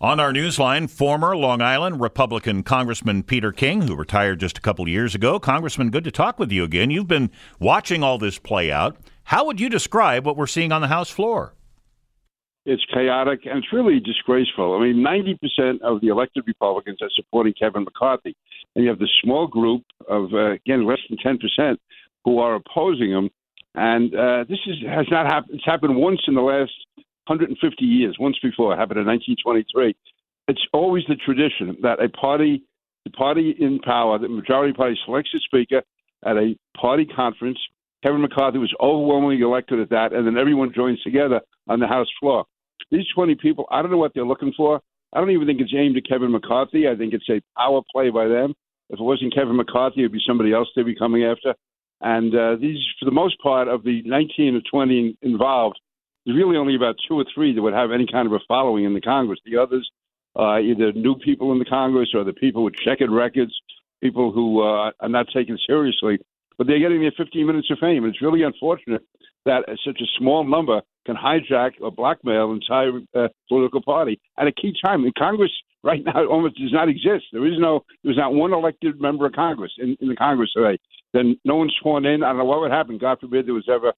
On our newsline, former Long Island Republican Congressman Peter King, who retired just a couple years ago. Congressman, good to talk with you again. You've been watching all this play out. How would you describe what we're seeing on the House floor? It's chaotic and it's really disgraceful. I mean, 90% of the elected Republicans are supporting Kevin McCarthy. And you have the small group of, uh, again, less than 10% who are opposing him. And uh, this is, has not happened. It's happened once in the last 150 years, once before. It happened in 1923. It's always the tradition that a party, the party in power, the majority party selects a speaker at a party conference. Kevin McCarthy was overwhelmingly elected at that, and then everyone joins together on the House floor. These 20 people, I don't know what they're looking for. I don't even think it's aimed at Kevin McCarthy. I think it's a power play by them. If it wasn't Kevin McCarthy, it'd be somebody else they'd be coming after. And uh, these, for the most part, of the 19 or 20 involved, there's really only about two or three that would have any kind of a following in the Congress. The others, uh, either new people in the Congress or the people with checkered records, people who uh, are not taken seriously. But they're getting their 15 minutes of fame. And it's really unfortunate that such a small number can hijack or blackmail an entire uh, political party at a key time. In Congress right now almost does not exist. There is no, there's not one elected member of Congress in, in the Congress today. Then no one's sworn in. I don't know what would happen. God forbid there was ever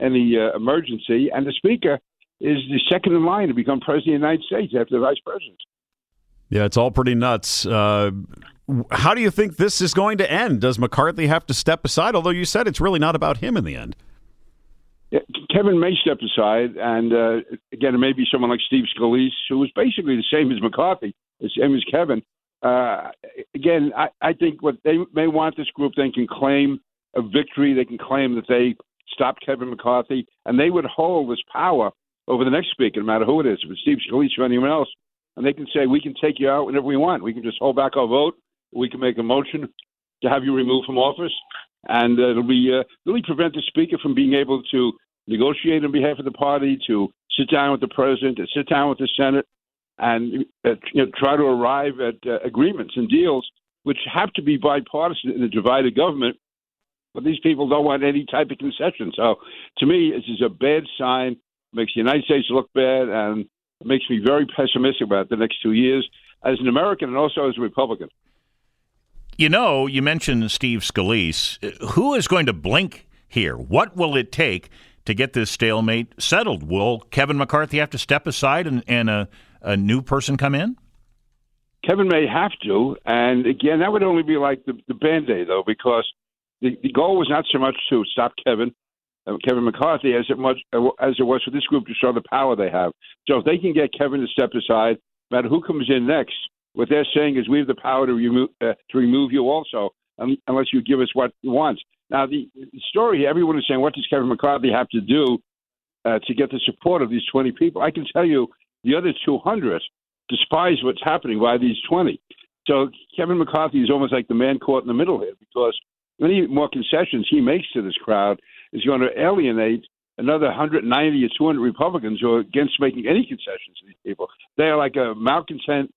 any uh, emergency. And the Speaker is the second in line to become President of the United States after the Vice President. Yeah, it's all pretty nuts. Uh, how do you think this is going to end? Does McCarthy have to step aside? Although you said it's really not about him in the end. Yeah, Kevin may step aside, and uh, again, it may be someone like Steve Scalise, who was basically the same as McCarthy, the same as Kevin. Uh, again, I, I think what they may want this group, they can claim a victory. They can claim that they stopped Kevin McCarthy, and they would hold this power over the next speaker, no matter who it is, if it's Steve Scalise or anyone else. And they can say, we can take you out whenever we want. We can just hold back our vote. We can make a motion to have you removed from office and uh, it'll be uh, really prevent the speaker from being able to negotiate on behalf of the party, to sit down with the president, to sit down with the Senate, and uh, you know, try to arrive at uh, agreements and deals which have to be bipartisan in a divided government. But these people don't want any type of concession. So, to me, this is a bad sign. It makes the United States look bad, and it makes me very pessimistic about the next two years as an American and also as a Republican. You know, you mentioned Steve Scalise. Who is going to blink here? What will it take to get this stalemate settled? Will Kevin McCarthy have to step aside and, and a, a new person come in? Kevin may have to, and again, that would only be like the, the band aid, though, because the, the goal was not so much to stop Kevin, uh, Kevin McCarthy, as it much as it was for this group to show the power they have. So if they can get Kevin to step aside, no matter who comes in next, what they're saying is we have the power to remove uh, to remove you also, um, unless you give us what you want. Now the, the story, everyone is saying, what does Kevin McCarthy have to do uh, to get the support of these 20 people? I can tell you, the other 200 despise what's happening by these 20. So Kevin McCarthy is almost like the man caught in the middle here because any more concessions he makes to this crowd is going to alienate another 190 or 200 Republicans who are against making any concessions to these people. They are like a malcontent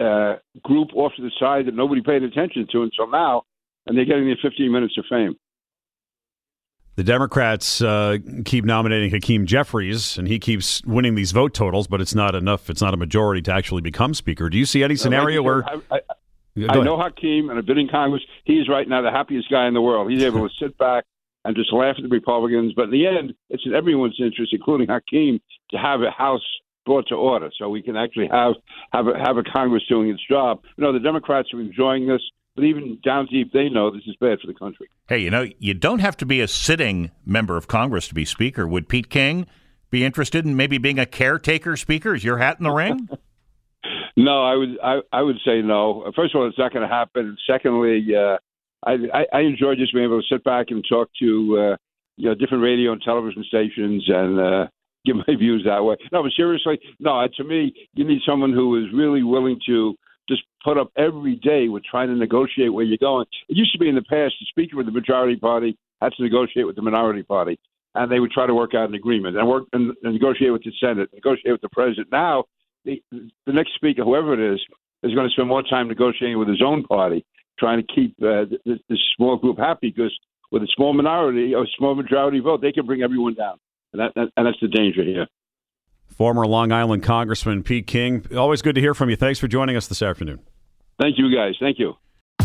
uh, group off to the side that nobody paid attention to until now, and they're getting their 15 minutes of fame. The Democrats uh, keep nominating Hakeem Jeffries, and he keeps winning these vote totals, but it's not enough. It's not a majority to actually become Speaker. Do you see any scenario where? I, I, I know Hakeem, and I've been in Congress. He's right now the happiest guy in the world. He's able to sit back and just laugh at the Republicans. But in the end, it's in everyone's interest, including Hakeem, to have a House brought to order, so we can actually have have a, have a Congress doing its job. You know, the Democrats are enjoying this, but even down deep, they know this is bad for the country. Hey, you know, you don't have to be a sitting member of Congress to be Speaker. Would Pete King be interested in maybe being a caretaker Speaker? Is your hat in the ring? no, I would I, I would say no. First of all, it's not going to happen. Secondly, uh, I, I enjoy just being able to sit back and talk to uh, you know different radio and television stations and. Uh, give my views that way. No, but seriously, no. To me, you need someone who is really willing to just put up every day with trying to negotiate where you're going. It used to be in the past, the speaker of the majority party had to negotiate with the minority party, and they would try to work out an agreement and work and, and negotiate with the Senate, negotiate with the president. Now, the, the next speaker, whoever it is, is going to spend more time negotiating with his own party, trying to keep uh, this, this small group happy because with a small minority or small majority vote, they can bring everyone down, and, that, that, and that's the danger here. Former Long Island Congressman Pete King, always good to hear from you. Thanks for joining us this afternoon. Thank you, guys. Thank you.